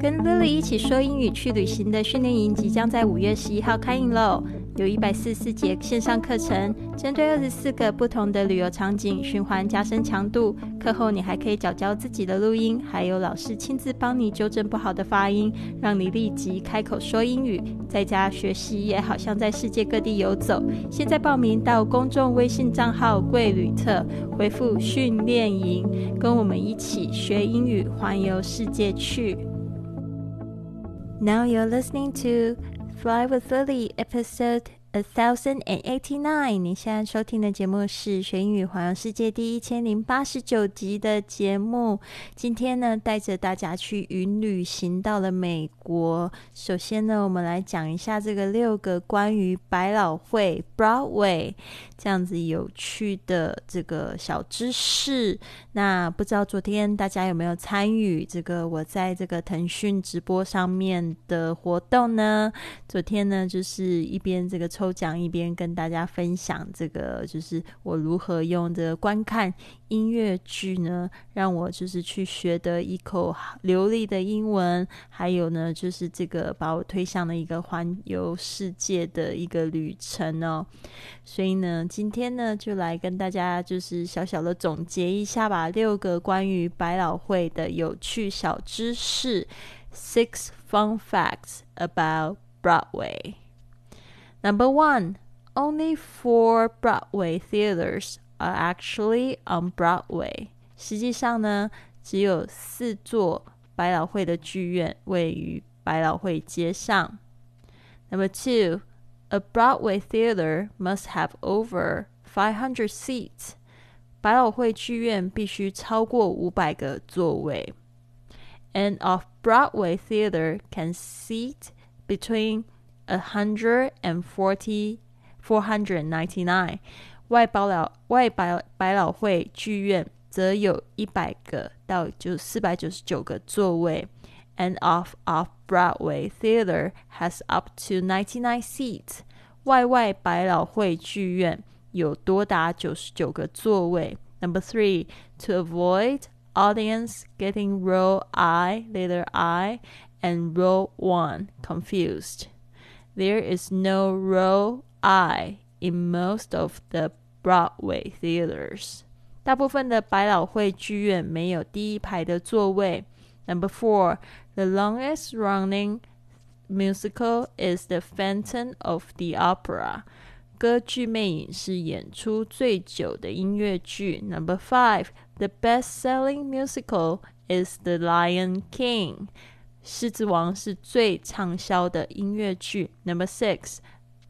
跟 Lily 一起说英语去旅行的训练营即将在五月十一号开营喽！有一百四十四节线上课程，针对二十四个不同的旅游场景循环加深强度。课后你还可以找教自己的录音，还有老师亲自帮你纠正不好的发音，让你立即开口说英语。在家学习也好像在世界各地游走。现在报名到公众微信账号“贵旅特”，回复“训练营”，跟我们一起学英语，环游世界去。Now you're listening to Fly with Lily episode a thousand and eighty nine。你现在收听的节目是学英语环游世界第一千零八十九集的节目。今天呢，带着大家去云旅行到了美国。首先呢，我们来讲一下这个六个关于百老汇 Broadway 这样子有趣的这个小知识。那不知道昨天大家有没有参与这个我在这个腾讯直播上面的活动呢？昨天呢，就是一边这个抽奖，一边跟大家分享这个，就是我如何用这观看音乐剧呢，让我就是去学得一口流利的英文，还有呢，就是这个把我推向了一个环游世界的一个旅程哦。所以呢，今天呢，就来跟大家就是小小的总结一下吧。六个关于百老汇的有趣小知识，Six fun facts about Broadway. Number one, only four Broadway theaters are actually on Broadway. 实际上呢，只有四座百老汇的剧院位于百老汇街上。Number two, a Broadway theater must have over 500 seats. 百老汇剧院必须超过五百个座位。An off-Broadway theater can seat between a hundred and forty four hundred ninety nine。外百老外百百老汇剧院则有一百个到就四百九十九个座位。An off off Broadway theater has up to ninety nine seats。外外百老汇剧院有多达九十九个座位。Number three, to avoid audience getting row I, letter I, and row one confused. There is no row I in most of the Broadway theaters. 大部分的百老汇剧院没有第一排的座位。Number four, the longest running musical is The Phantom of the Opera. 歌剧魅影是演出最久的音乐剧。Number five, the best-selling musical is The Lion King. 狮子王是最畅销的音乐剧。Number six,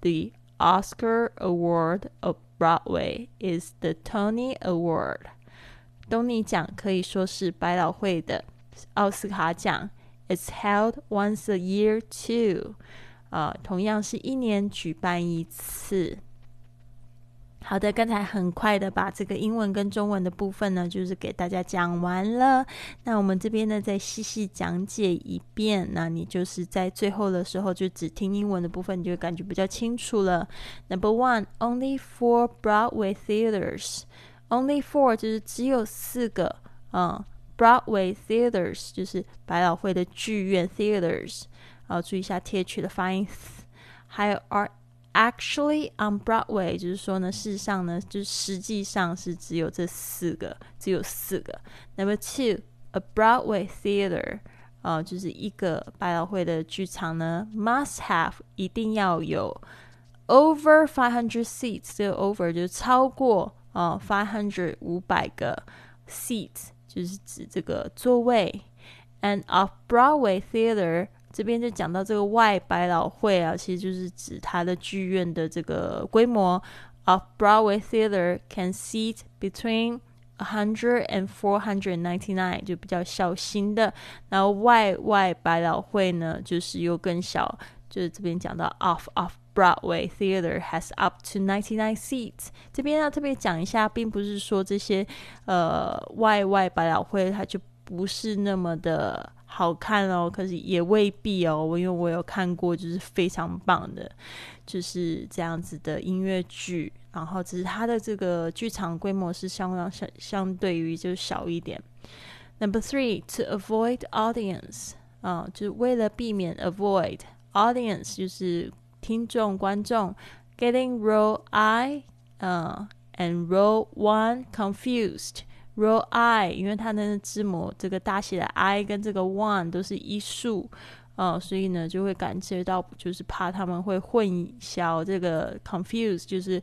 the Oscar Award of Broadway is the Tony Award. 东尼奖可以说是百老汇的奥斯卡奖。It's held once a year too. 啊，同样是一年举办一次。好的，刚才很快的把这个英文跟中文的部分呢，就是给大家讲完了。那我们这边呢，再细细讲解一遍。那你就是在最后的时候，就只听英文的部分，你就感觉比较清楚了。Number one, only four Broadway theaters. Only four 就是只有四个啊，Broadway theaters 就是百老汇的剧院 theaters。啊，注意一下 th 的发音。还有 r actually on Broadway，就是说呢，事实上呢，就实际上是只有这四个，只有四个。Number two，a Broadway theater，啊，就是一个百老汇的剧场呢，must have 一定要有 over five hundred seats，这个 over 就是超过啊 five hundred 五百个 seats，就是指这个座位。And off Broadway theater 这边就讲到这个外百老汇啊，其实就是指它的剧院的这个规模。Off Broadway theater can seat between a hundred and four hundred ninety nine，就比较小型的。然后外外百老汇呢，就是又更小，就是这边讲到 off off Broadway theater has up to ninety nine seats。这边要特别讲一下，并不是说这些呃外外百老汇它就不是那么的。好看哦，可是也未必哦。我因为我有看过，就是非常棒的，就是这样子的音乐剧。然后只是它的这个剧场规模是相当相相对于就小一点。Number three, to avoid audience 啊，就是为了避免 avoid audience 就是听众观众 getting role I 呃 and role one confused role I 因为它的字母这个大写的 I 跟这个 one 都是一竖。哦，所以呢，就会感觉到，就是怕他们会混淆这个 confuse，就是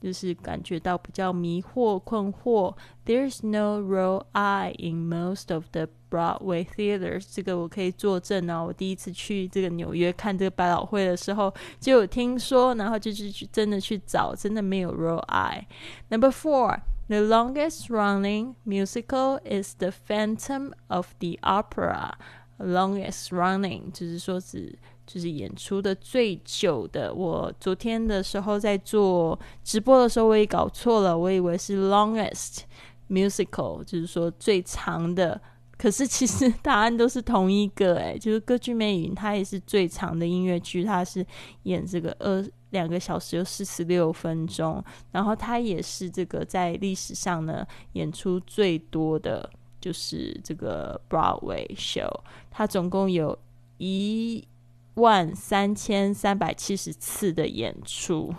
就是感觉到比较迷惑、困惑。There's no real I in most of the Broadway theaters，这个我可以作证哦。我第一次去这个纽约看这个百老汇的时候，就有听说，然后就是去真的去找，真的没有 real I。Number four。The longest running musical is The Phantom of the Opera. Longest running 就是说是就是演出的最久的。我昨天的时候在做直播的时候，我也搞错了，我以为是 longest musical，就是说最长的。 可是其实 答案都是同一个，诶，就是《歌剧魅影》，它也是最长的音乐剧，它是演这个二两个小时又四十六分钟，然后它也是这个在历史上呢演出最多的。就是这个 Broadway show，它总共有一万三千三百七十次的演出，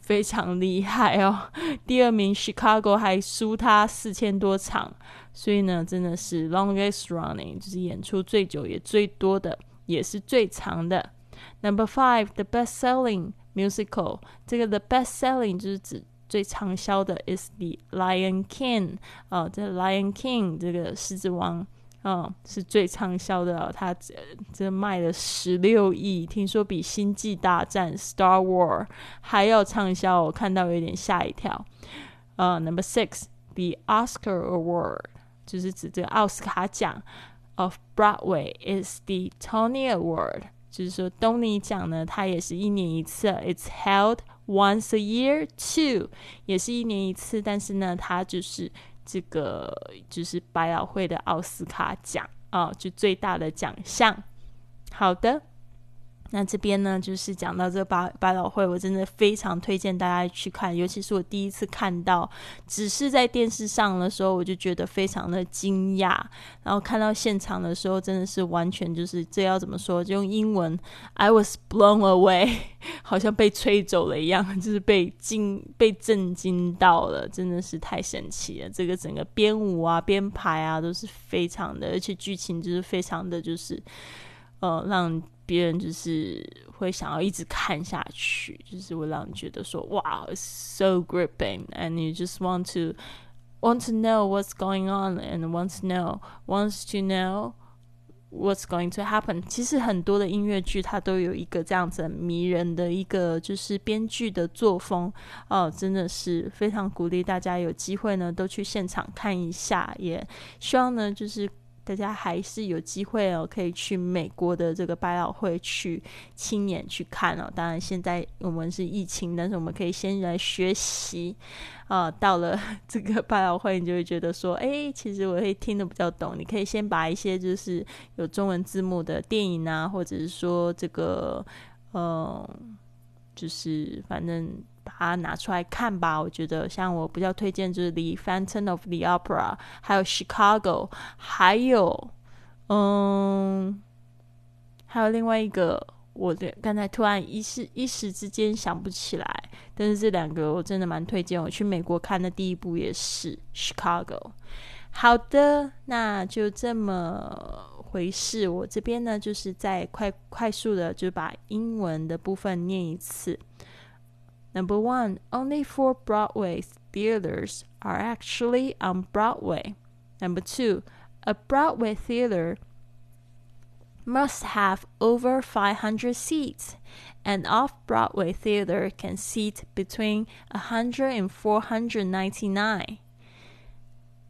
非常厉害哦。第二名 Chicago 还输他四千多场，所以呢，真的是 longest running，就是演出最久也最多的，也是最长的。Number five，the best-selling musical，这个 the best-selling 就是指。最畅销的 is the Lion King 啊，这 Lion King 这个狮子王啊是最畅销的，它这这卖了十六亿，听说比星际大战 Star War 还要畅销，我看到有点吓一跳。呃，Number six the Oscar Award 就是指这个奥斯卡奖 of Broadway is the Tony Award，就是说东尼奖呢，它也是一年一次，It's held。Once a year, two 也是一年一次，但是呢，它就是这个就是百老汇的奥斯卡奖啊，就最大的奖项。好的。那这边呢，就是讲到这个百百老汇，我真的非常推荐大家去看，尤其是我第一次看到，只是在电视上的时候，我就觉得非常的惊讶，然后看到现场的时候，真的是完全就是这要怎么说，就用英文，I was blown away，好像被吹走了一样，就是被惊被震惊到了，真的是太神奇了。这个整个编舞啊、编排啊，都是非常的，而且剧情就是非常的就是，呃，让。别人就是会想要一直看下去，就是会让你觉得说哇，so gripping，and you just want to want to know what's going on，and want to know wants to know what's going to happen。其实很多的音乐剧它都有一个这样子迷人的一个就是编剧的作风哦，真的是非常鼓励大家有机会呢都去现场看一下，也希望呢就是。大家还是有机会哦，可以去美国的这个百老汇去亲眼去看哦。当然，现在我们是疫情，但是我们可以先来学习啊。到了 这个百老汇，你就会觉得说，哎，其实我会听得比较懂。你可以先把一些就是有中文字幕的电影啊，或者是说这个，嗯，就是反正。把它拿出来看吧，我觉得像我比较推荐就是《The Phantom of the Opera》，还有《Chicago》，还有嗯，还有另外一个，我的刚才突然一时一时之间想不起来，但是这两个我真的蛮推荐。我去美国看的第一部也是《Chicago》。好的，那就这么回事。我这边呢，就是在快快速的就把英文的部分念一次。Number one, only four Broadway theaters are actually on Broadway. Number two, a Broadway theater must have over 500 seats. An off Broadway theater can seat between 100 and 499.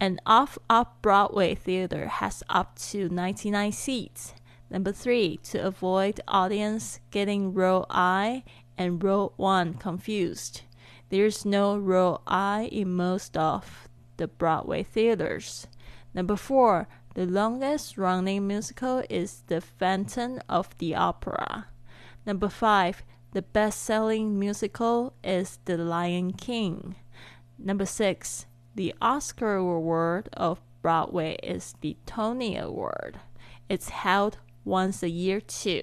An off off Broadway theater has up to 99 seats. Number three, to avoid audience getting row I and row 1 confused. There's no row I in most of the Broadway theaters. Number 4. The longest running musical is The Phantom of the Opera. Number 5. The best selling musical is The Lion King. Number 6. The Oscar award of Broadway is the Tony Award. It's held once a year too。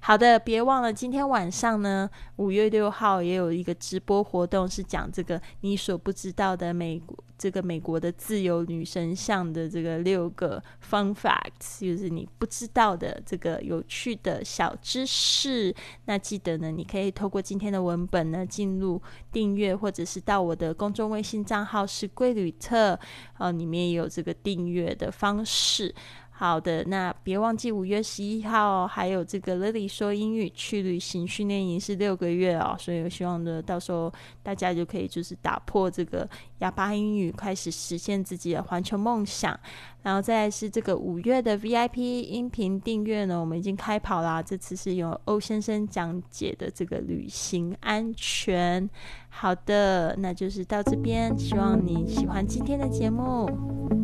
好的，别忘了今天晚上呢，五月六号也有一个直播活动，是讲这个你所不知道的美国这个美国的自由女神像的这个六个 fun facts，就是你不知道的这个有趣的小知识。那记得呢，你可以透过今天的文本呢，进入订阅，或者是到我的公众微信账号是贵旅特，呃，里面也有这个订阅的方式。好的，那别忘记五月十一号还有这个 Lily 说英语去旅行训练营是六个月哦，所以我希望呢，到时候大家就可以就是打破这个哑巴英语，开始实现自己的环球梦想。然后再是这个五月的 VIP 音频订阅呢，我们已经开跑啦，这次是由欧先生讲解的这个旅行安全。好的，那就是到这边，希望你喜欢今天的节目。